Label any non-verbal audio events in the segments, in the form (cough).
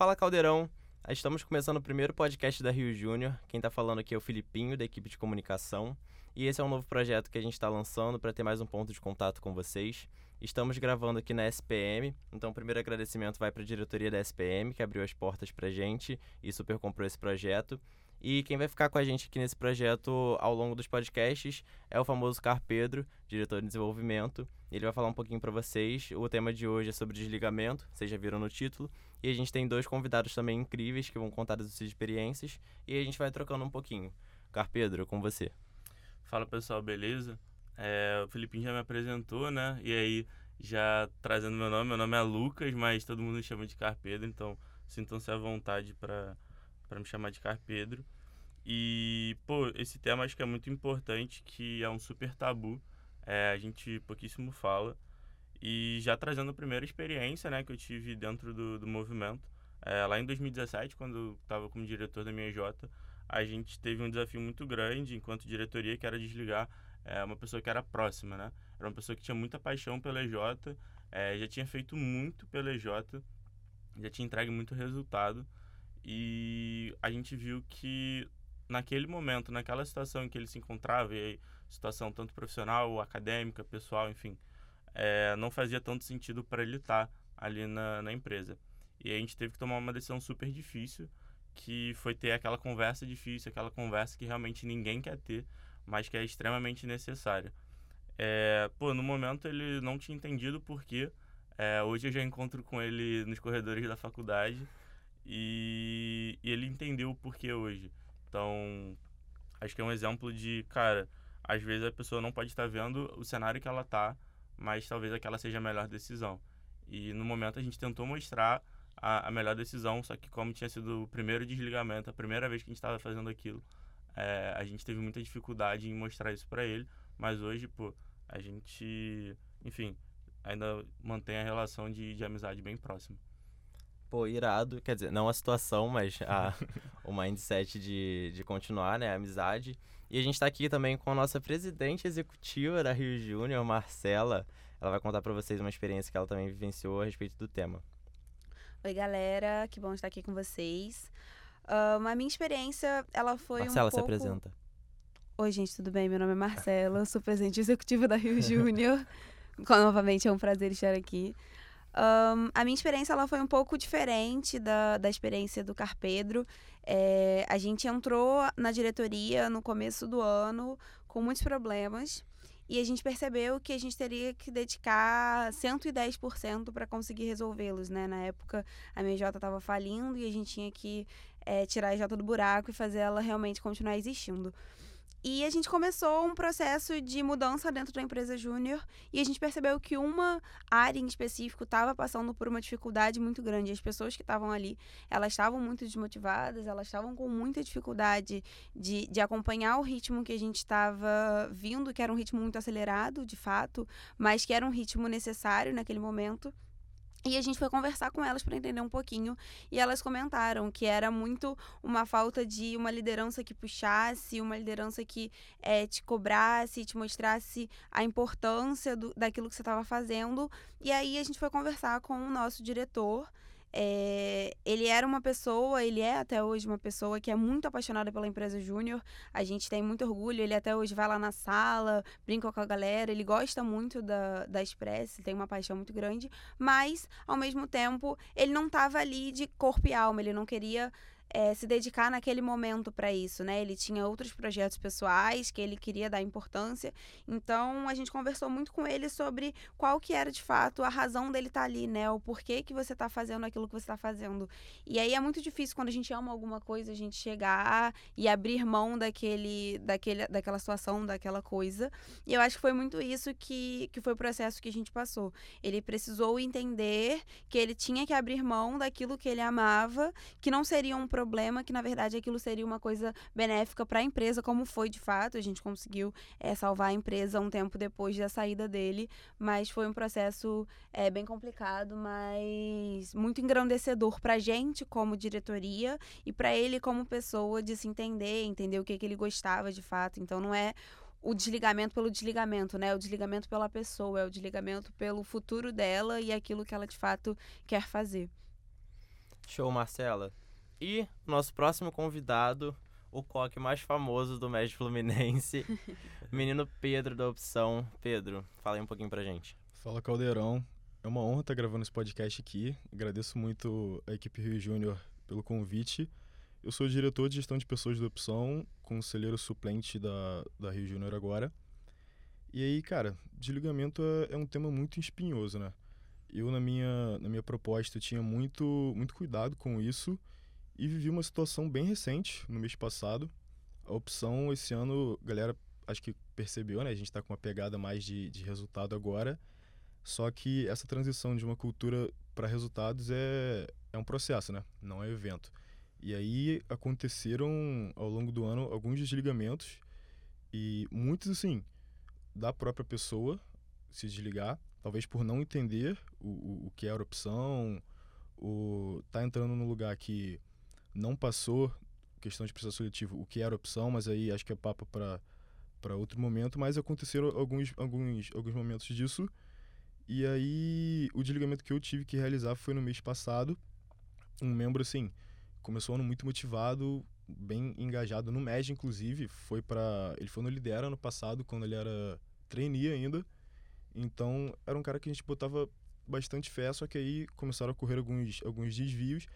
Fala Caldeirão, estamos começando o primeiro podcast da Rio Júnior. Quem está falando aqui é o Filipinho, da equipe de comunicação. E esse é um novo projeto que a gente está lançando para ter mais um ponto de contato com vocês. Estamos gravando aqui na SPM, então o primeiro agradecimento vai para a diretoria da SPM, que abriu as portas para gente e super comprou esse projeto. E quem vai ficar com a gente aqui nesse projeto ao longo dos podcasts é o famoso Car Pedro, diretor de desenvolvimento. Ele vai falar um pouquinho para vocês. O tema de hoje é sobre desligamento, vocês já viram no título. E a gente tem dois convidados também incríveis que vão contar as suas experiências e a gente vai trocando um pouquinho. Car Pedro, com você. Fala pessoal, beleza? É, o Filipinho já me apresentou, né? E aí, já trazendo meu nome, meu nome é Lucas, mas todo mundo me chama de Carpedro, então sintam-se à vontade para me chamar de Carpedro. E, pô, esse tema acho que é muito importante, que é um super tabu, é, a gente pouquíssimo fala. E já trazendo a primeira experiência, né, que eu tive dentro do, do movimento, é, lá em 2017, quando eu estava como diretor da minha J, a gente teve um desafio muito grande enquanto diretoria, que era desligar é, uma pessoa que era próxima, né? Era uma pessoa que tinha muita paixão pela EJ, é, já tinha feito muito pela EJ, já tinha entregue muito resultado. E a gente viu que naquele momento, naquela situação em que ele se encontrava, e aí, situação tanto profissional, acadêmica, pessoal, enfim, é, não fazia tanto sentido para ele estar tá ali na, na empresa. E a gente teve que tomar uma decisão super difícil, que foi ter aquela conversa difícil, aquela conversa que realmente ninguém quer ter, mas que é extremamente necessária. É, pô, no momento ele não tinha entendido por quê. É, hoje eu já encontro com ele nos corredores da faculdade e, e ele entendeu o porquê hoje. Então, acho que é um exemplo de, cara, às vezes a pessoa não pode estar vendo o cenário que ela tá, mas talvez aquela seja a melhor decisão. E no momento a gente tentou mostrar a, a melhor decisão, só que como tinha sido o primeiro desligamento, a primeira vez que a gente estava fazendo aquilo, é, a gente teve muita dificuldade em mostrar isso para ele, mas hoje, pô, a gente, enfim, ainda mantém a relação de, de amizade bem próxima. Pô, irado, quer dizer, não a situação, mas a, (laughs) o mindset de, de continuar, né, a amizade. E a gente está aqui também com a nossa presidente executiva da Rio Júnior, Marcela. Ela vai contar para vocês uma experiência que ela também vivenciou a respeito do tema. Oi, galera, que bom estar aqui com vocês. Uh, a minha experiência, ela foi Marcela, um pouco... se apresenta. Oi, gente, tudo bem? Meu nome é Marcela, (laughs) sou presidente executiva da Rio Júnior. (laughs) Novamente, é um prazer estar aqui. Um, a minha experiência ela foi um pouco diferente da, da experiência do Carpedro. É, a gente entrou na diretoria no começo do ano com muitos problemas e a gente percebeu que a gente teria que dedicar 110% para conseguir resolvê-los, né? Na época a MJ estava falindo e a gente tinha que é, tirar a J do buraco e fazer ela realmente continuar existindo. E a gente começou um processo de mudança dentro da empresa júnior e a gente percebeu que uma área em específico estava passando por uma dificuldade muito grande. As pessoas que estavam ali, elas estavam muito desmotivadas, elas estavam com muita dificuldade de, de acompanhar o ritmo que a gente estava vindo, que era um ritmo muito acelerado, de fato, mas que era um ritmo necessário naquele momento. E a gente foi conversar com elas para entender um pouquinho. E elas comentaram que era muito uma falta de uma liderança que puxasse, uma liderança que é, te cobrasse, te mostrasse a importância do, daquilo que você estava fazendo. E aí a gente foi conversar com o nosso diretor. É, ele era uma pessoa, ele é até hoje uma pessoa que é muito apaixonada pela empresa Júnior. A gente tem muito orgulho. Ele até hoje vai lá na sala, brinca com a galera. Ele gosta muito da, da Express, tem uma paixão muito grande. Mas, ao mesmo tempo, ele não estava ali de corpo e alma. Ele não queria é, se dedicar naquele momento para isso, né? Ele tinha outros projetos pessoais que ele queria dar importância. Então a gente conversou muito com ele sobre qual que era de fato a razão dele estar tá ali, né? O porquê que você está fazendo aquilo que você está fazendo. E aí é muito difícil quando a gente ama alguma coisa a gente chegar e abrir mão daquele, daquele, daquela situação, daquela coisa. E eu acho que foi muito isso que, que foi o processo que a gente passou. Ele precisou entender que ele tinha que abrir mão daquilo que ele amava, que não seria um problema, que na verdade aquilo seria uma coisa benéfica para a empresa, como foi de fato. A gente conseguiu é, salvar a empresa um tempo depois da saída dele, mas foi um processo é, bem complicado, mas muito engrandecedor para a gente como diretoria e para ele como pessoa de se entender, entender o que, que ele gostava de fato. Então não é o desligamento pelo desligamento, né? O desligamento pela pessoa, é o desligamento pelo futuro dela e aquilo que ela de fato quer fazer. Show, Marcela. E nosso próximo convidado, o coque mais famoso do Médio Fluminense, (laughs) menino Pedro da Opção. Pedro, fala aí um pouquinho pra gente. Fala Caldeirão, é uma honra estar gravando esse podcast aqui. Agradeço muito a equipe Rio Júnior pelo convite. Eu sou diretor de gestão de pessoas da Opção, conselheiro suplente da, da Rio Júnior agora. E aí, cara, desligamento é, é, um tema muito espinhoso, né? Eu, na minha, na minha proposta, tinha muito, muito cuidado com isso e vivi uma situação bem recente, no mês passado. A opção, esse ano, galera, acho que percebeu, né? A gente está com uma pegada mais de, de resultado agora. Só que essa transição de uma cultura para resultados é, é um processo, né? Não é evento. E aí aconteceram ao longo do ano alguns desligamentos e muitos assim da própria pessoa se desligar, talvez por não entender o, o, o que era opção, o tá entrando num lugar que não passou questão de processo seletivo, o que era opção, mas aí acho que é papo para para outro momento, mas aconteceram alguns alguns alguns momentos disso. E aí o desligamento que eu tive que realizar foi no mês passado. Um membro assim, começou ano muito motivado, bem engajado no MED, inclusive. Foi para Ele foi no Lidera ano passado, quando ele era trainee ainda. Então, era um cara que a gente botava bastante fé, só que aí começaram a ocorrer alguns, alguns desvios.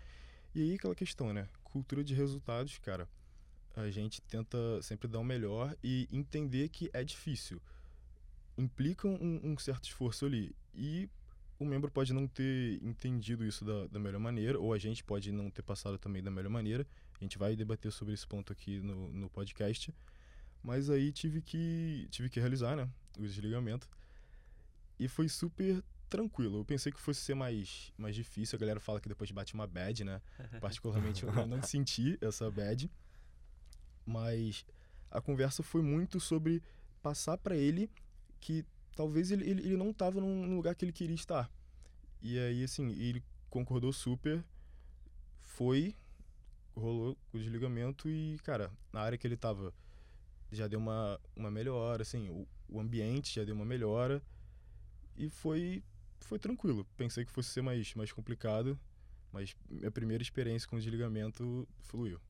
E aí, aquela questão, né? Cultura de resultados, cara. A gente tenta sempre dar o melhor e entender que é difícil. Implica um, um certo esforço ali. E o membro pode não ter entendido isso da, da melhor maneira, ou a gente pode não ter passado também da melhor maneira. A gente vai debater sobre esse ponto aqui no, no podcast. Mas aí tive que, tive que realizar, né? O desligamento. E foi super tranquilo. Eu pensei que fosse ser mais, mais difícil. A galera fala que depois bate uma bad, né? Particularmente eu não (laughs) senti essa bad. Mas a conversa foi muito sobre passar para ele que talvez ele, ele, ele não estava num lugar que ele queria estar. E aí, assim, ele concordou super, foi, rolou o desligamento e, cara, na área que ele estava já deu uma, uma melhora, assim, o, o ambiente já deu uma melhora e foi, foi tranquilo. Pensei que fosse ser mais, mais complicado, mas minha primeira experiência com o desligamento fluiu.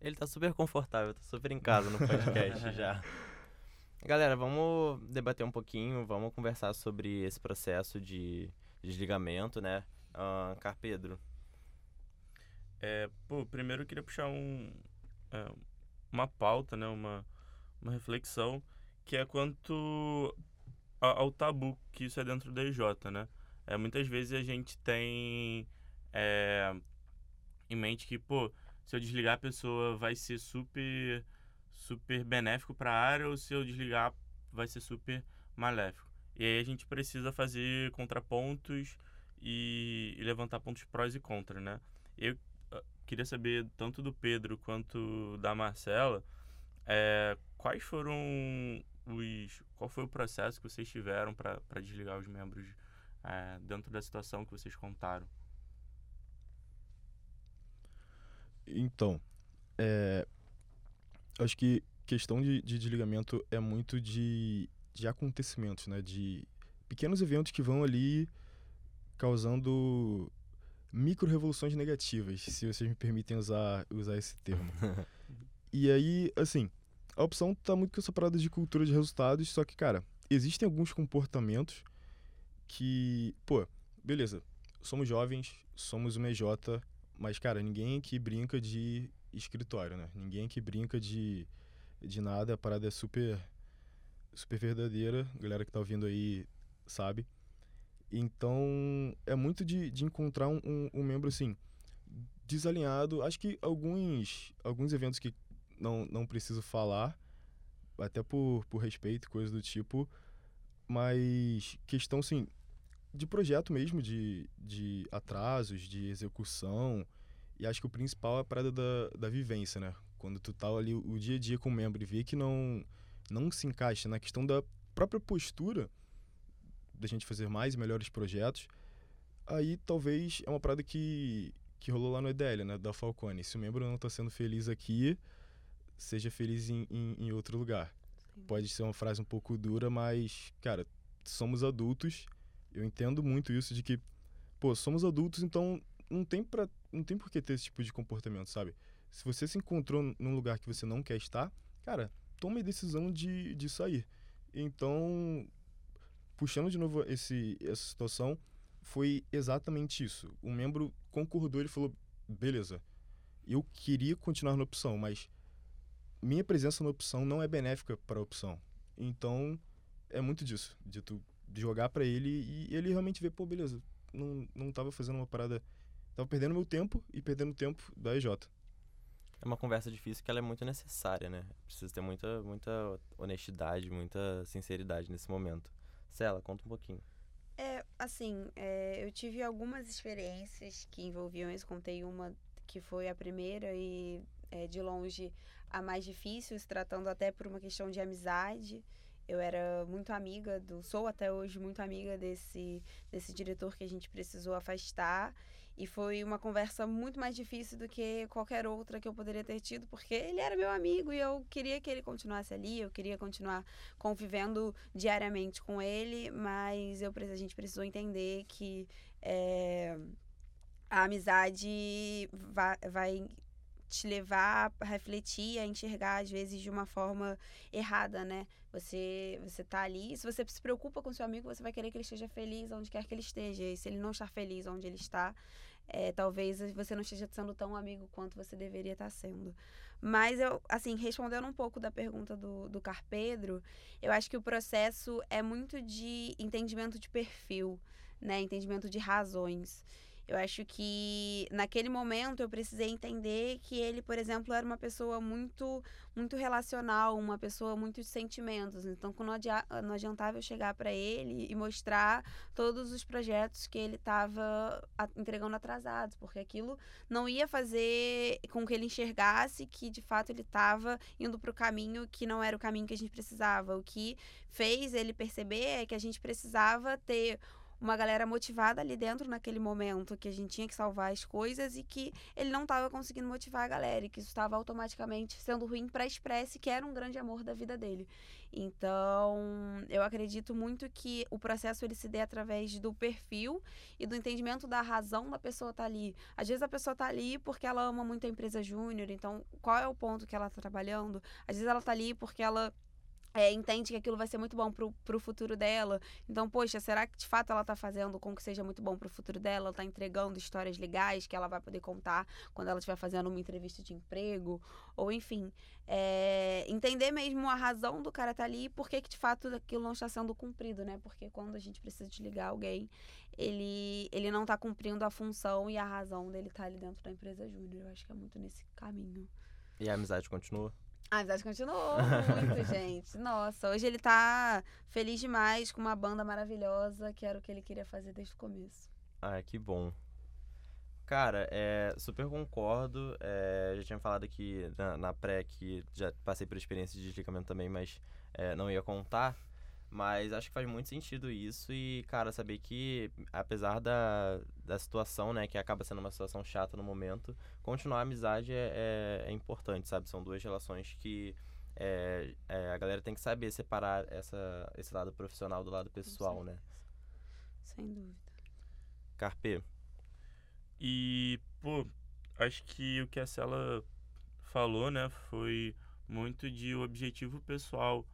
Ele tá super confortável, tá super em casa no podcast (laughs) já. Galera, vamos debater um pouquinho, vamos conversar sobre esse processo de desligamento, né? Uh, Carpedro. É, pô, primeiro eu queria puxar um, é, uma pauta, né? Uma, uma reflexão, que é quanto ao, tabu que isso é dentro do EJ, né? É, muitas vezes a gente tem é, em mente que, pô, se eu desligar a pessoa vai ser super super benéfico para a área ou se eu desligar vai ser super maléfico. E aí a gente precisa fazer contrapontos e, e levantar pontos prós e contra, né? Eu ah, queria saber tanto do Pedro quanto da Marcela é, quais foram os qual foi o processo que vocês tiveram para desligar os membros é, dentro da situação que vocês contaram então é, acho que questão de, de desligamento é muito de, de acontecimentos, né? De pequenos eventos que vão ali causando micro-revoluções negativas, se vocês me permitem usar, usar esse termo. (laughs) e aí, assim, a opção tá muito com essa parada de cultura de resultados, só que, cara, existem alguns comportamentos que, pô, beleza, somos jovens, somos uma EJ, mas, cara, ninguém aqui brinca de escritório, né? Ninguém que brinca de, de nada, a parada é super, super verdadeira. A galera que tá ouvindo aí sabe. Então, é muito de, de encontrar um, um, um membro, assim, desalinhado. Acho que alguns, alguns eventos que não, não preciso falar, até por, por respeito, coisa do tipo, mas questão, assim, de projeto mesmo, de, de atrasos, de execução, e acho que o principal é a parada da, da vivência, né? Quando tu tá ali o dia a dia com o membro e vê que não, não se encaixa na questão da própria postura da gente fazer mais e melhores projetos, aí talvez é uma parada que, que rolou lá no EDL, né? Da Falcone. Se o membro não tá sendo feliz aqui, seja feliz em, em, em outro lugar. Sim. Pode ser uma frase um pouco dura, mas, cara, somos adultos. Eu entendo muito isso de que, pô, somos adultos, então não tem para não tem por que ter esse tipo de comportamento, sabe? Se você se encontrou num lugar que você não quer estar, cara, tome a decisão de, de sair. Então, puxando de novo esse, essa situação, foi exatamente isso. O membro concordou e falou: beleza, eu queria continuar na opção, mas minha presença na opção não é benéfica para a opção. Então, é muito disso, de tu jogar para ele e ele realmente ver, pô, beleza, não, não tava fazendo uma parada, tava perdendo meu tempo e perdendo o tempo da EJ. É uma conversa difícil que ela é muito necessária, né? Precisa ter muita, muita honestidade, muita sinceridade nesse momento. Cela, conta um pouquinho. É, assim, é, eu tive algumas experiências que envolviam isso. Contei uma que foi a primeira e, é, de longe, a mais difícil, se tratando até por uma questão de amizade. Eu era muito amiga do, sou até hoje muito amiga desse, desse diretor que a gente precisou afastar. E foi uma conversa muito mais difícil do que qualquer outra que eu poderia ter tido, porque ele era meu amigo e eu queria que ele continuasse ali, eu queria continuar convivendo diariamente com ele, mas eu, a gente precisou entender que é, a amizade vai, vai te levar a refletir, a enxergar às vezes de uma forma errada, né? Você você tá ali, se você se preocupa com seu amigo, você vai querer que ele esteja feliz onde quer que ele esteja. E se ele não estar feliz onde ele está, é, talvez você não esteja sendo tão amigo quanto você deveria estar sendo. Mas eu, assim, respondendo um pouco da pergunta do, do Carpedro, eu acho que o processo é muito de entendimento de perfil, né? Entendimento de razões. Eu acho que naquele momento eu precisei entender que ele, por exemplo, era uma pessoa muito muito relacional, uma pessoa muito de sentimentos. Então, não adiantava eu chegar para ele e mostrar todos os projetos que ele estava entregando atrasados, porque aquilo não ia fazer com que ele enxergasse que de fato ele estava indo para o caminho que não era o caminho que a gente precisava. O que fez ele perceber é que a gente precisava ter uma galera motivada ali dentro naquele momento que a gente tinha que salvar as coisas e que ele não estava conseguindo motivar a galera e que isso estava automaticamente sendo ruim para a Express, que era um grande amor da vida dele. Então, eu acredito muito que o processo ele se dê através do perfil e do entendimento da razão da pessoa estar tá ali. Às vezes a pessoa está ali porque ela ama muito a empresa júnior, então qual é o ponto que ela está trabalhando? Às vezes ela está ali porque ela é, entende que aquilo vai ser muito bom pro, pro futuro dela. Então, poxa, será que de fato ela tá fazendo com que seja muito bom pro futuro dela? Ela tá entregando histórias legais que ela vai poder contar quando ela estiver fazendo uma entrevista de emprego? Ou enfim, é, entender mesmo a razão do cara tá ali e por que, que de fato aquilo não está sendo cumprido, né? Porque quando a gente precisa desligar alguém, ele, ele não tá cumprindo a função e a razão dele tá ali dentro da empresa júnior. Eu acho que é muito nesse caminho. E a amizade continua? A amizade continuou muito, (laughs) gente. Nossa, hoje ele tá feliz demais com uma banda maravilhosa, que era o que ele queria fazer desde o começo. Ah, que bom. Cara, é, super concordo. É, já tinha falado aqui na, na, pré que já passei por experiência de desligamento também, mas é, não ia contar. Mas acho que faz muito sentido isso e, cara, saber que, apesar da, da situação, né, que acaba sendo uma situação chata no momento, continuar a amizade é, é, é importante, sabe? São duas relações que é, é, a galera tem que saber separar essa, esse lado profissional do lado pessoal, né? Sem dúvida. Carpe. E, pô, acho que o que a Cela falou, né, foi muito de objetivo pessoal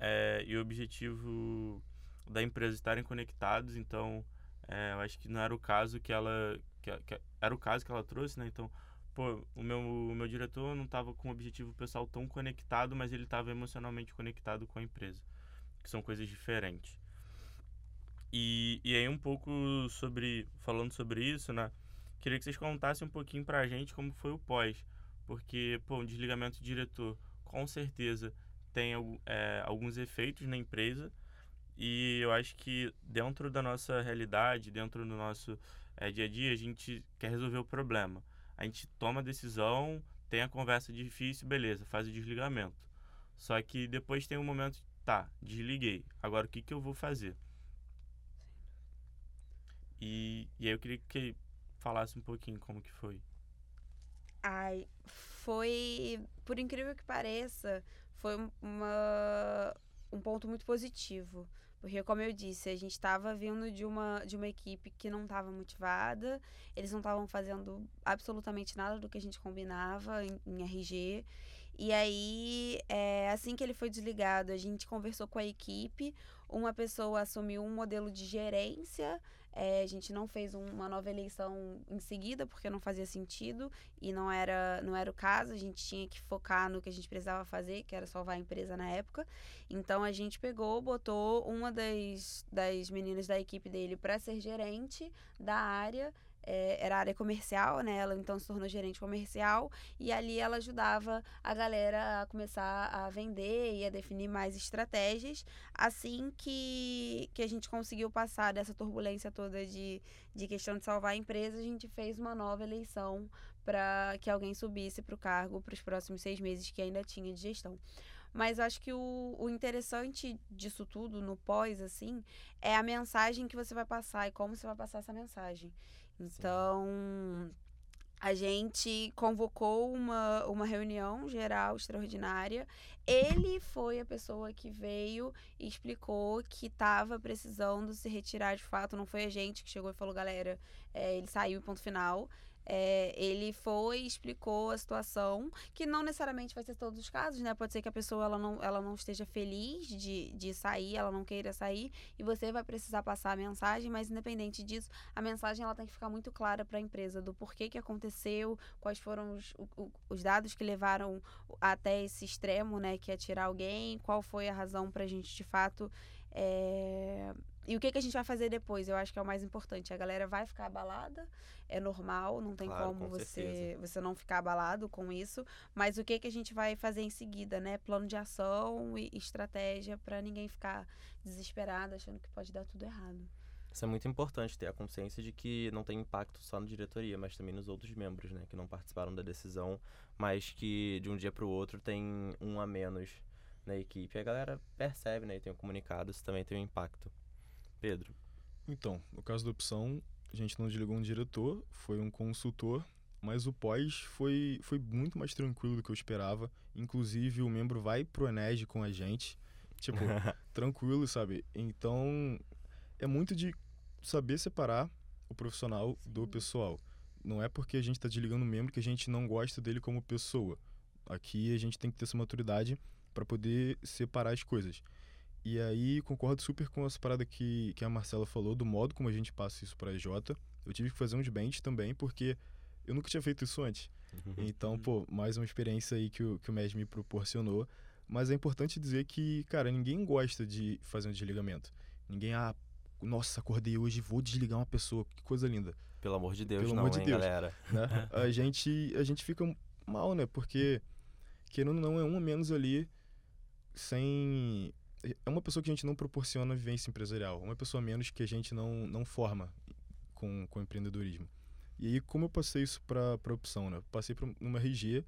é, e o objetivo da empresa estarem conectados. Então, é, eu acho que não era o caso que ela que, que, era o caso que ela trouxe, né? Então, pô, o meu o meu diretor não estava com o objetivo pessoal tão conectado, mas ele estava emocionalmente conectado com a empresa, que são coisas diferentes. E, e aí um pouco sobre falando sobre isso, né? Queria que vocês contassem um pouquinho pra gente como foi o pós, porque pô, um desligamento de diretor, com certeza tem é, alguns efeitos na empresa e eu acho que dentro da nossa realidade, dentro do nosso é, dia a dia, a gente quer resolver o problema. A gente toma a decisão, tem a conversa difícil, beleza, faz o desligamento. Só que depois tem um momento, tá, desliguei. Agora o que, que eu vou fazer? E, e aí eu queria que falasse um pouquinho como que foi. Ai, foi, por incrível que pareça, foi uma, um ponto muito positivo. Porque, como eu disse, a gente estava vindo de uma, de uma equipe que não estava motivada, eles não estavam fazendo absolutamente nada do que a gente combinava em, em RG. E aí, é, assim que ele foi desligado, a gente conversou com a equipe, uma pessoa assumiu um modelo de gerência é, a gente não fez uma nova eleição em seguida, porque não fazia sentido e não era, não era o caso. A gente tinha que focar no que a gente precisava fazer, que era salvar a empresa na época. Então a gente pegou, botou uma das, das meninas da equipe dele para ser gerente da área é, era área comercial, né? Ela então se tornou gerente comercial e ali ela ajudava a galera a começar a vender e a definir mais estratégias. Assim que, que a gente conseguiu passar dessa turbulência toda de, de questão de salvar a empresa, a gente fez uma nova eleição para que alguém subisse para o cargo para os próximos seis meses que ainda tinha de gestão. Mas eu acho que o, o interessante disso tudo, no pós, assim, é a mensagem que você vai passar e como você vai passar essa mensagem. Então, Sim. a gente convocou uma, uma reunião geral extraordinária. Ele foi a pessoa que veio e explicou que estava precisando se retirar de fato. Não foi a gente que chegou e falou, galera, é, ele saiu, ponto final. É, ele foi explicou a situação, que não necessariamente vai ser todos os casos, né? Pode ser que a pessoa ela não, ela não esteja feliz de, de sair, ela não queira sair, e você vai precisar passar a mensagem, mas independente disso, a mensagem ela tem que ficar muito clara para a empresa do porquê que aconteceu, quais foram os, o, os dados que levaram até esse extremo, né? Que é tirar alguém, qual foi a razão para a gente de fato. É, e o que, que a gente vai fazer depois? Eu acho que é o mais importante. A galera vai ficar abalada, é normal, não tem claro, como com você, você não ficar abalado com isso. Mas o que, que a gente vai fazer em seguida, né? Plano de ação e estratégia para ninguém ficar desesperado achando que pode dar tudo errado. Isso é muito importante, ter a consciência de que não tem impacto só na diretoria, mas também nos outros membros, né? Que não participaram da decisão, mas que de um dia para o outro tem um a menos na equipe. A galera percebe, né? E tem o um comunicado, isso também tem um impacto. Pedro? Então, no caso da opção, a gente não desligou um diretor, foi um consultor, mas o pós foi, foi muito mais tranquilo do que eu esperava. Inclusive, o membro vai pro Ened com a gente. Tipo, (laughs) tranquilo, sabe? Então, é muito de saber separar o profissional Sim. do pessoal. Não é porque a gente está desligando um membro que a gente não gosta dele como pessoa. Aqui a gente tem que ter essa maturidade para poder separar as coisas. E aí concordo super com essa parada que, que a Marcela falou, do modo como a gente passa isso para a EJ. Eu tive que fazer uns bench também, porque eu nunca tinha feito isso antes. Uhum. Então, pô, mais uma experiência aí que o, que o MES me proporcionou. Mas é importante dizer que, cara, ninguém gosta de fazer um desligamento. Ninguém, ah, nossa, acordei hoje, vou desligar uma pessoa, que coisa linda. Pelo amor de Deus, Pelo não, amor de hein, Deus, galera. Né? (laughs) a, gente, a gente fica mal, né? Porque, querendo ou não, é um a menos ali sem é uma pessoa que a gente não proporciona vivência empresarial, uma pessoa menos que a gente não, não forma com, com empreendedorismo. E aí, como eu passei isso para a opção, né? Passei para uma RG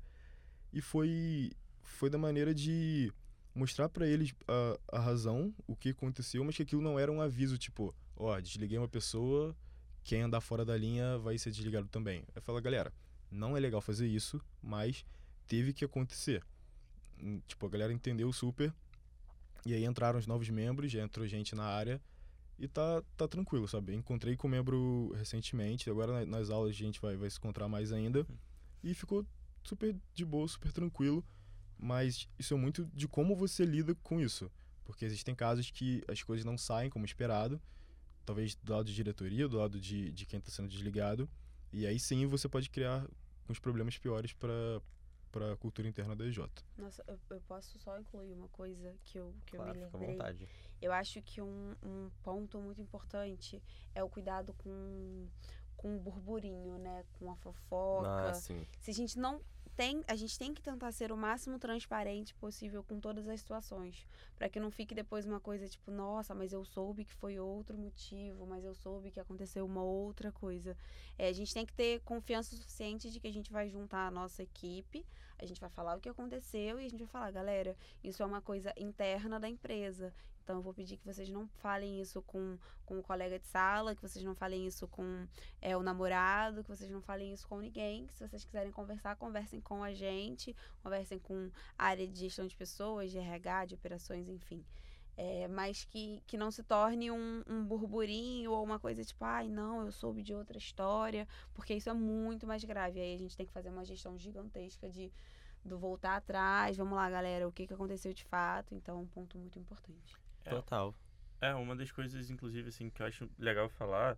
e foi, foi da maneira de mostrar para eles a, a razão, o que aconteceu, mas que aquilo não era um aviso tipo, ó, oh, desliguei uma pessoa, quem andar fora da linha vai ser desligado também. Eu falo, galera, não é legal fazer isso, mas teve que acontecer. Hum, tipo, a galera entendeu super e aí entraram os novos membros, já entrou gente na área e tá, tá tranquilo, sabe? Encontrei com o membro recentemente, agora nas aulas a gente vai, vai se encontrar mais ainda. Uhum. E ficou super de boa, super tranquilo. Mas isso é muito de como você lida com isso. Porque existem casos que as coisas não saem como esperado, talvez do lado de diretoria, do lado de, de quem está sendo desligado. E aí sim você pode criar uns problemas piores para para a cultura interna da EJ. Nossa, eu, eu, posso só incluir uma coisa que eu, que claro, eu me lembrei. Fica à vontade. Eu acho que um, um ponto muito importante é o cuidado com, com o burburinho, né? Com a fofoca. Ah, sim. Se a gente não tem, a gente tem que tentar ser o máximo transparente possível com todas as situações, para que não fique depois uma coisa tipo, nossa, mas eu soube que foi outro motivo, mas eu soube que aconteceu uma outra coisa. É, a gente tem que ter confiança suficiente de que a gente vai juntar a nossa equipe, a gente vai falar o que aconteceu e a gente vai falar, galera, isso é uma coisa interna da empresa. Então, eu vou pedir que vocês não falem isso com, com o colega de sala, que vocês não falem isso com é, o namorado, que vocês não falem isso com ninguém. Que se vocês quiserem conversar, conversem com a gente, conversem com a área de gestão de pessoas, de RH, de operações, enfim. É, mas que, que não se torne um, um burburinho ou uma coisa tipo, ai, não, eu soube de outra história, porque isso é muito mais grave. Aí a gente tem que fazer uma gestão gigantesca de do voltar atrás, vamos lá, galera, o que, que aconteceu de fato. Então, é um ponto muito importante. É. Total. É, uma das coisas, inclusive, assim, que eu acho legal falar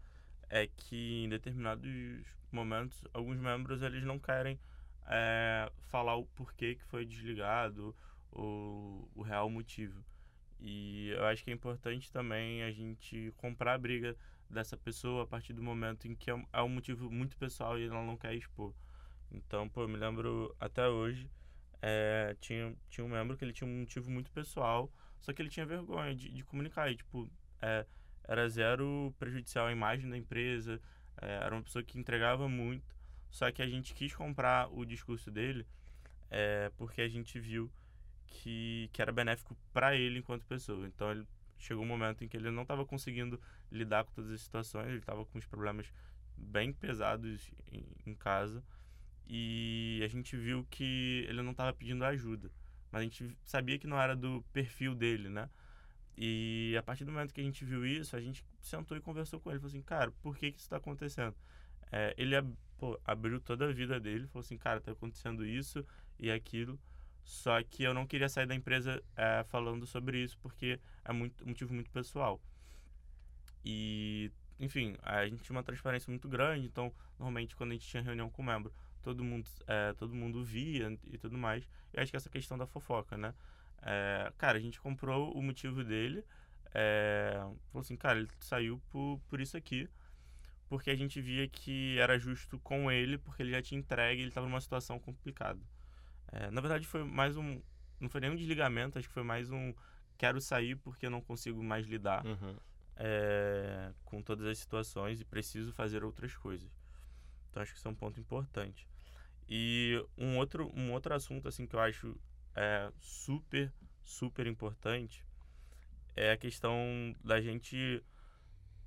é que em determinados momentos, alguns membros, eles não querem é, falar o porquê que foi desligado, o, o real motivo. E eu acho que é importante também a gente comprar a briga dessa pessoa a partir do momento em que é um, é um motivo muito pessoal e ela não quer expor. Então, pô, eu me lembro até hoje, é, tinha, tinha um membro que ele tinha um motivo muito pessoal, só que ele tinha vergonha de, de comunicar. E, tipo, é, era zero prejudicial à imagem da empresa, é, era uma pessoa que entregava muito, só que a gente quis comprar o discurso dele é, porque a gente viu que, que era benéfico para ele enquanto pessoa. Então, ele chegou um momento em que ele não estava conseguindo lidar com todas as situações, ele estava com os problemas bem pesados em, em casa e a gente viu que ele não estava pedindo ajuda, mas a gente sabia que não era do perfil dele, né? E a partir do momento que a gente viu isso, a gente sentou e conversou com ele, falou assim, cara, por que que isso está acontecendo? É, ele pô, abriu toda a vida dele, falou assim, cara, tá acontecendo isso e aquilo, só que eu não queria sair da empresa é, falando sobre isso porque é muito, um motivo muito pessoal. E, enfim, a gente tinha uma transparência muito grande, então, normalmente, quando a gente tinha reunião com o membro, todo mundo, é, todo mundo via e tudo mais. E acho que essa questão da fofoca, né? É, cara, a gente comprou o motivo dele. É, falou assim, cara, ele saiu por, por isso aqui. Porque a gente via que era justo com ele, porque ele já tinha entregue ele estava numa situação complicada. É, na verdade, foi mais um. Não foi nem um desligamento, acho que foi mais um. Quero sair porque eu não consigo mais lidar Uhum. é, com todas as situações e preciso fazer outras coisas. Então acho que isso é um ponto importante. E um outro, um outro assunto assim que eu acho é, super, super importante é a questão da gente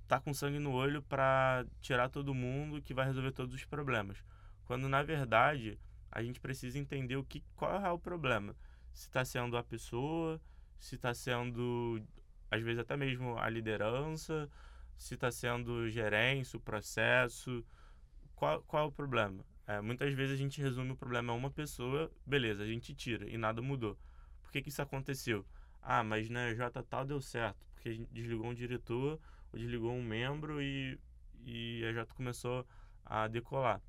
tá com sangue no olho para tirar todo mundo que vai resolver todos os problemas. Quando na verdade a gente precisa entender o que qual é o problema. Se está sendo a pessoa, se está sendo às vezes até mesmo a liderança, se está sendo gerência, o processo, qual, qual é o problema? É, muitas vezes a gente resume o problema a uma pessoa, beleza, a gente tira e nada mudou. Por que, que isso aconteceu? Ah, mas na J tal deu certo, porque a gente desligou um diretor, ou desligou um membro e, e a J começou a decolar.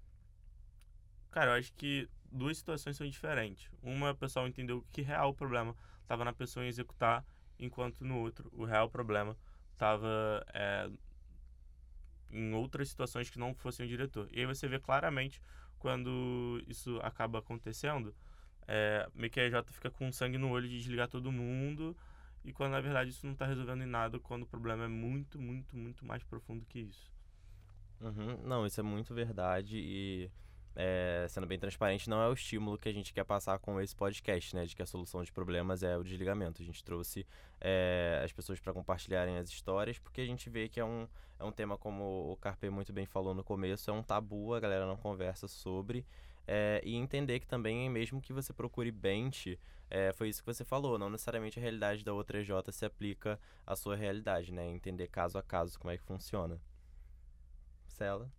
Cara, eu acho que duas situações são diferentes. Uma, o pessoal entendeu que real problema estava na pessoa em executar, enquanto no outro, o real problema estava é, em outras situações que não fossem o diretor. E aí você vê claramente quando isso acaba acontecendo, é, meio que a EJ fica com sangue no olho de desligar todo mundo, e quando na verdade isso não está resolvendo em nada, quando o problema é muito, muito, muito mais profundo que isso. Uhum. Não, isso é muito verdade e é, sendo bem transparente, não é o estímulo que a gente quer passar com esse podcast, né? De que a solução de problemas é o desligamento. A gente trouxe é, as pessoas para compartilharem as histórias, porque a gente vê que é um, é um tema, como o Carpe muito bem falou no começo, é um tabu, a galera não conversa sobre. É, e entender que também, mesmo que você procure bench, é, foi isso que você falou, não necessariamente a realidade da outra EJ se aplica à sua realidade, né? Entender caso a caso como é que funciona. Cela?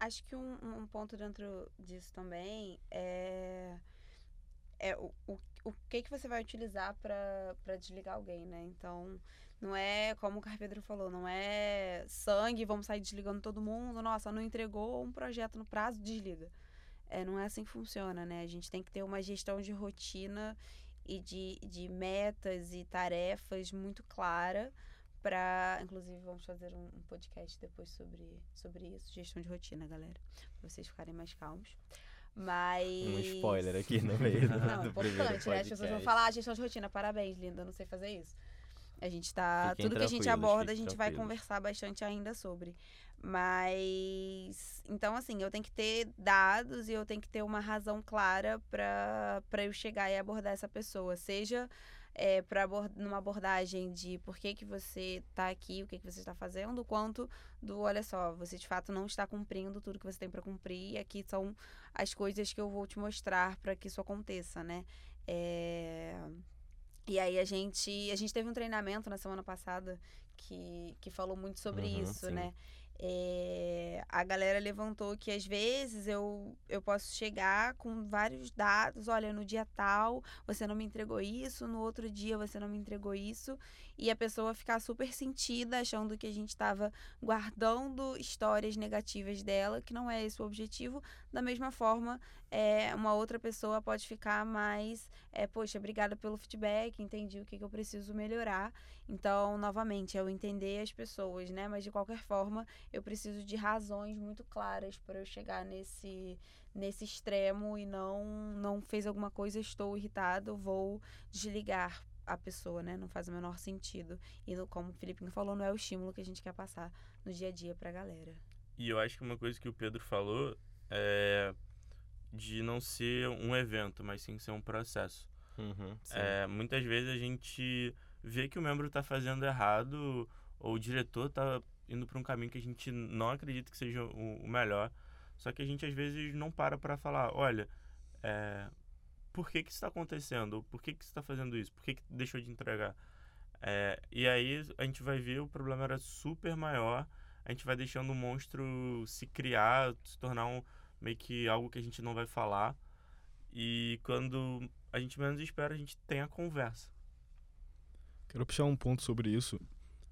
Acho que um, um ponto dentro disso também é, é o, o, o que, que você vai utilizar para desligar alguém, né? Então, não é como o Carpedro falou, não é sangue, vamos sair desligando todo mundo. Nossa, não entregou um projeto no prazo, desliga. É, não é assim que funciona, né? A gente tem que ter uma gestão de rotina e de, de metas e tarefas muito clara para inclusive vamos fazer um, um, podcast depois sobre sobre isso gestão de rotina galera para vocês ficarem mais calmos. Mas um spoiler aqui no meio (laughs) do, não, do importante né? As pessoas vão falar ah, gestão de rotina parabéns linda não sei fazer isso. A gente tá tudo que a gente aborda a gente vai conversar bastante ainda sobre. Mas então assim eu tenho que ter dados e eu tenho que ter uma razão clara para para eu chegar e abordar essa pessoa seja é, para abord numa abordagem de por que, que você está aqui, o que, que você está fazendo, quanto do olha só, você de fato não está cumprindo tudo que você tem para cumprir, e aqui são as coisas que eu vou te mostrar para que isso aconteça, né? É... E aí a gente, a gente teve um treinamento na semana passada que, que falou muito sobre Uhum, isso, sim. né? É, a galera levantou que às vezes eu, eu posso chegar com vários dados, olha, no dia tal você não me entregou isso, no outro dia você não me entregou isso, e a pessoa ficar super sentida, achando que a gente estava guardando histórias negativas dela, que não é esse o objetivo. Da mesma forma, é, uma outra pessoa pode ficar mais, é, poxa, obrigada pelo feedback, entendi o que, que eu preciso melhorar. Então, novamente, é eu entender as pessoas, né? Mas de qualquer forma, eu preciso de razões muito claras para eu chegar nesse nesse extremo e não não fez alguma coisa, estou irritado, vou desligar a pessoa, né? Não faz o menor sentido. E como o Filipinho falou, não é o estímulo que a gente quer passar no dia a dia pra galera. E eu acho que uma coisa que o Pedro falou é de não ser um evento, mas sim ser um processo. Uhum. É, muitas vezes a gente vê que o membro está fazendo errado ou o diretor está indo para um caminho que a gente não acredita que seja o, o melhor. Só que a gente às vezes não para para falar, olha, é, por que que isso está acontecendo? Por que que você está fazendo isso? Por que que deixou de entregar? É, e aí a gente vai ver o problema era super maior. A gente vai deixando o monstro se criar, se tornar um, meio que algo que a gente não vai falar. E quando a gente menos espera, a gente tem a conversa. Quero puxar um ponto sobre isso,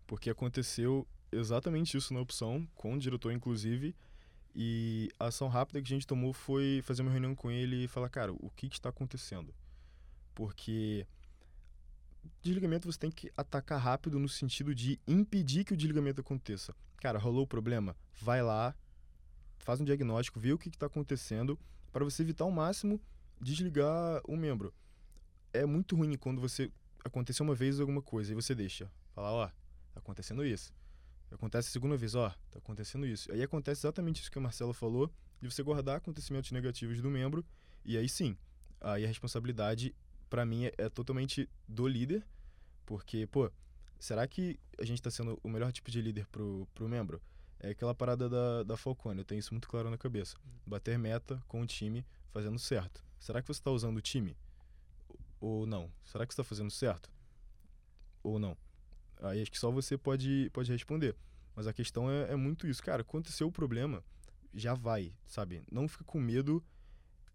porque aconteceu exatamente isso na opção, com o diretor inclusive, e a ação rápida que a gente tomou foi fazer uma reunião com ele e falar, cara, o que que está acontecendo? Porque desligamento você tem que atacar rápido no sentido de impedir que o desligamento aconteça. Cara, rolou o problema, vai lá, faz um diagnóstico, vê o que está acontecendo, para você evitar ao máximo desligar o membro. É muito ruim quando você aconteceu uma vez alguma coisa e você deixa. Falar, ó, tá acontecendo isso. Acontece a segunda vez, ó, tá acontecendo isso. Aí acontece exatamente isso que o Marcelo falou, de você guardar acontecimentos negativos do membro, e aí sim, aí a responsabilidade, pra mim, é, é totalmente do líder, porque, pô, será que a gente tá sendo o melhor tipo de líder pro, pro membro? É aquela parada da, da Falcone, eu tenho isso muito claro na cabeça. Bater meta com o time fazendo certo. Será que você tá usando o time? Ou não? Será que você tá fazendo certo? Ou não? Aí acho que só você pode, pode responder. Mas a questão é, é muito isso. Cara, aconteceu o problema, já vai, sabe? Não fica com medo.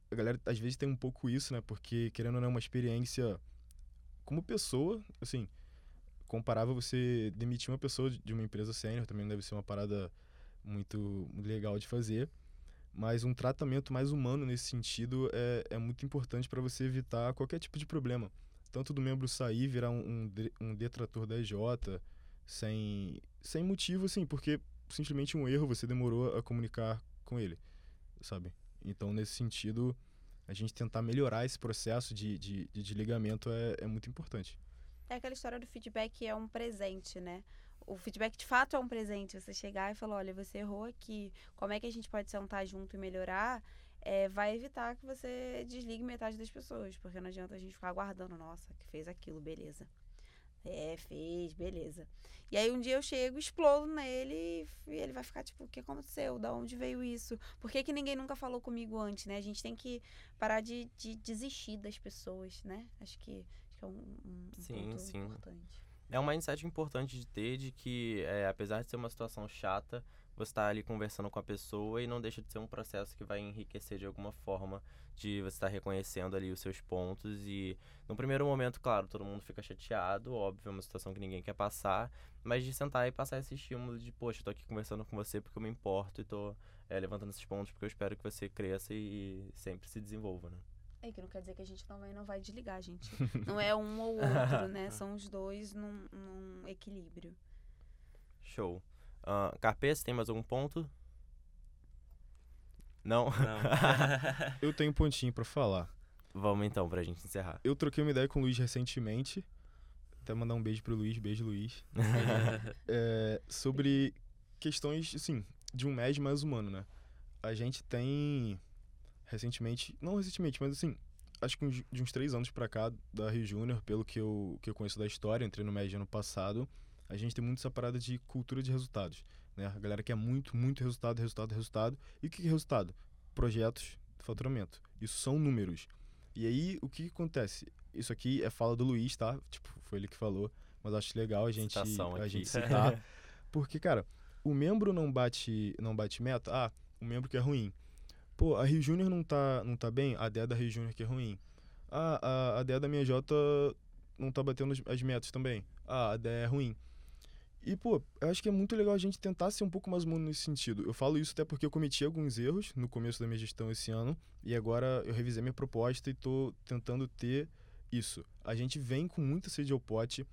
A galera às vezes tem um pouco isso, né? Porque, querendo ou não, é uma experiência como pessoa, assim, comparável você demitir uma pessoa de uma empresa sênior, também deve ser uma parada muito legal de fazer. Mas um tratamento mais humano nesse sentido é, é muito importante para você evitar qualquer tipo de problema. Tanto do membro sair, virar um, um, um detrator da EJ, sem, sem motivo, assim, porque simplesmente um erro você demorou a comunicar com ele, sabe? Então, nesse sentido, a gente tentar melhorar esse processo de, de, de desligamento é, é muito importante. É aquela história do feedback é um presente, né? O feedback de fato é um presente. Você chegar e falar, olha, você errou aqui. Como é que a gente pode sentar junto e melhorar? É, vai evitar que você desligue metade das pessoas. Porque não adianta a gente ficar aguardando, nossa, que fez aquilo, beleza. É, fez, beleza. E aí um dia eu chego, explodo nele e ele vai ficar tipo, o que aconteceu? Da onde veio isso? Por que, que ninguém nunca falou comigo antes, né? A gente tem que parar de, de desistir das pessoas, né? Acho que, acho que é um, um, Sim, ponto sim. importante. É um mindset importante de ter de que, é, apesar de ser uma situação chata, você tá ali conversando com a pessoa e não deixa de ser um processo que vai enriquecer de alguma forma, de você estar reconhecendo ali os seus pontos e, no primeiro momento, claro, todo mundo fica chateado, óbvio, é uma situação que ninguém quer passar, mas de sentar e passar esse estímulo de, poxa, tô aqui conversando com você porque eu me importo e tô é, levantando esses pontos porque eu espero que você cresça e sempre se desenvolva, né? É que não quer dizer que a gente também não vai desligar, gente. Não é um ou outro, né? (laughs) São os dois num, num equilíbrio. Show. Uh, tem mais algum ponto? Não? Não. (laughs) Eu tenho um pontinho pra falar. Vamos então, pra gente encerrar. Eu troquei uma ideia com o Luiz recentemente. Até mandar um beijo pro Luiz. Beijo, Luiz. (laughs) É, sobre questões, assim, de um MED mais humano, né? A gente tem recentemente, não recentemente, mas assim, acho que uns- de uns três anos pra cá, da Rio Júnior, pelo que eu, que eu conheço da história, entrei no MED ano passado, a gente tem muito essa parada de cultura de resultados, né? A galera quer muito, muito resultado, resultado, resultado. E o que é resultado? Projetos de faturamento. Isso são números. E aí, o que, que acontece? isso aqui é fala do Luiz, tá? Tipo, foi ele que falou. Mas acho legal a gente, Citação a aqui. gente (laughs) citar. porque, cara, o membro não bate, não bate meta. Ah, o membro que é ruim. Pô, a Rio Júnior não tá, não tá bem, a DEA da Rio Júnior que é ruim. Ah, a, a DEA da minha J não tá batendo as, as metas também. Ah, a DEA é ruim. E, pô, eu acho que é muito legal a gente tentar ser um pouco mais humano nesse sentido. Eu falo isso até porque eu cometi alguns erros no começo da minha gestão esse ano. E agora eu revisei minha proposta e tô tentando ter isso. A gente vem com muita sede ao pote.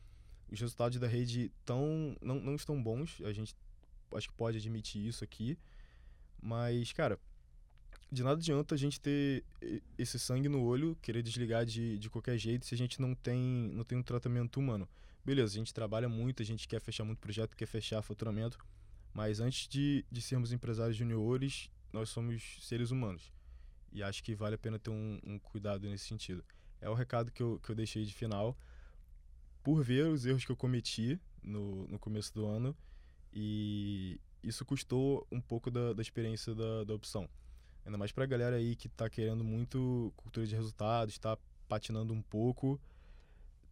Os resultados da rede tão, não, não estão bons. A gente acho que pode admitir isso aqui. Mas, cara, de nada adianta a gente ter esse sangue no olho, querer desligar de, de qualquer jeito se a gente não tem, não tem um tratamento humano. Beleza, a gente trabalha muito, a gente quer fechar muito projeto, quer fechar faturamento, mas antes de, de sermos empresários juniores, nós somos seres humanos. E acho que vale a pena ter um, um cuidado nesse sentido. É o recado que eu, que eu deixei de final, por ver os erros que eu cometi no, no começo do ano, e isso custou um pouco da, da experiência da, da opção. Ainda mais pra galera aí que tá querendo muito cultura de resultados, tá patinando um pouco.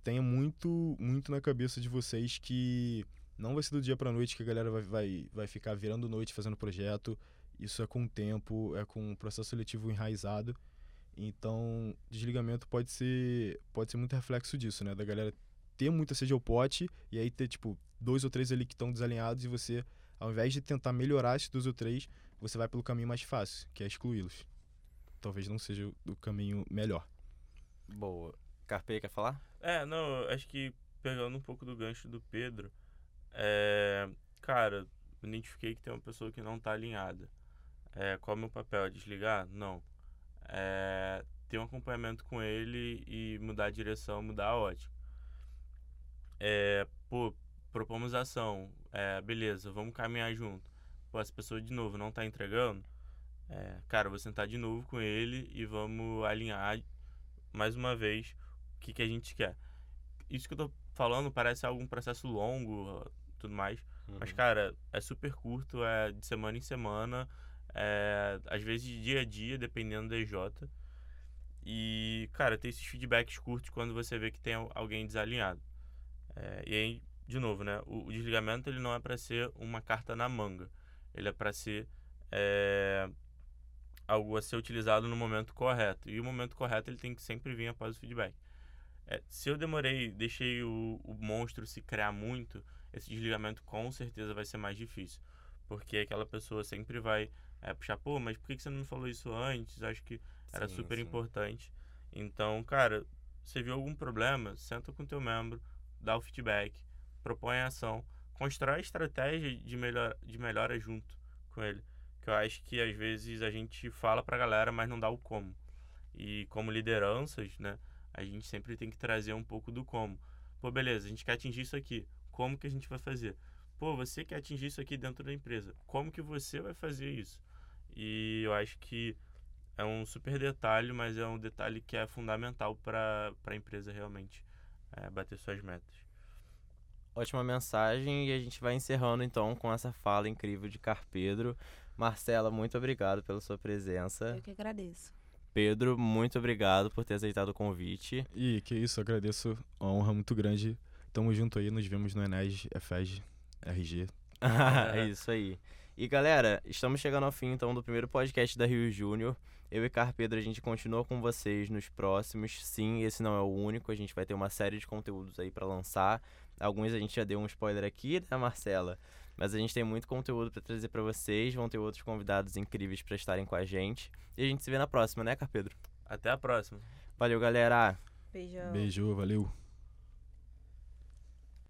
Tenha muito, muito na cabeça de vocês que não vai ser do dia pra noite que a galera vai, vai, vai ficar virando noite fazendo projeto. Isso é com o tempo, é com um processo seletivo enraizado. Então, desligamento pode ser, pode ser muito reflexo disso, né? Da galera ter muita sede ao pote e aí ter, tipo, dois ou três ali que estão desalinhados e você, ao invés de tentar melhorar esses dois ou três, você vai pelo caminho mais fácil, que é excluí-los. Talvez não seja o- o caminho melhor. Boa. Quer falar? É, não, acho que pegando um pouco do gancho do Pedro, é, cara, identifiquei que tem uma pessoa que não tá alinhada. É, qual é o meu papel? É desligar? Não. É, ter um acompanhamento com ele e mudar a direção, mudar a ótica. É, pô, propomos ação. É, beleza, vamos caminhar junto. Pô, essa pessoa de novo não tá entregando. É, cara, vou sentar de novo com ele e vamos alinhar mais uma vez que, que a gente quer. Isso que eu tô falando parece algum processo longo, tudo mais. Mas, Uhum. cara, é super curto, é de semana em semana, é, às vezes de dia a dia, dependendo da EJ. E, cara, tem esses feedbacks curtos quando você vê que tem al- alguém desalinhado. É, e aí, de novo, né? O, o desligamento ele não é para ser uma carta na manga. Ele é para ser é, algo a ser utilizado no momento correto. E o momento correto ele tem que sempre vir após o feedback. É, se eu demorei, deixei o, o monstro se criar muito, esse desligamento com certeza vai ser mais difícil. Porque aquela pessoa sempre vai é, puxar, pô, mas por que você não me falou isso antes? Acho que era Sim, super sim. importante. Então, cara, você viu algum problema, senta com teu membro, dá o feedback, propõe a ação, constrói a estratégia de, melhor, de melhora junto com ele. Que eu acho que às vezes a gente fala pra galera, mas não dá o como. E como lideranças, né, a gente sempre tem que trazer um pouco do como. Pô, beleza, a gente quer atingir isso aqui. Como que a gente vai fazer? Pô, você quer atingir isso aqui dentro da empresa. Como que você vai fazer isso? E eu acho que é um super detalhe, mas é um detalhe que é fundamental para a empresa realmente é, bater suas metas. Ótima mensagem e a gente vai encerrando então com essa fala incrível de Carpedro. Marcela, muito obrigado pela sua presença. Eu que agradeço. Pedro, muito obrigado por ter aceitado o convite. E que isso, agradeço. Uma honra muito grande. Tamo junto aí, nos vemos no Enes, EFEG, RG. é isso aí. E galera, estamos chegando ao fim então do primeiro podcast da Rio Júnior. Eu e Carpedro, a gente continua com vocês nos próximos. Sim, esse não é o único, a gente vai ter uma série de conteúdos aí pra lançar. Alguns a gente já deu um spoiler aqui, né, Marcela? Mas a gente tem muito conteúdo pra trazer pra vocês, vão ter outros convidados incríveis pra estarem com a gente. E a gente se vê na próxima, né, Carpedro? Até a próxima. Valeu, galera! Beijão. Beijo, valeu.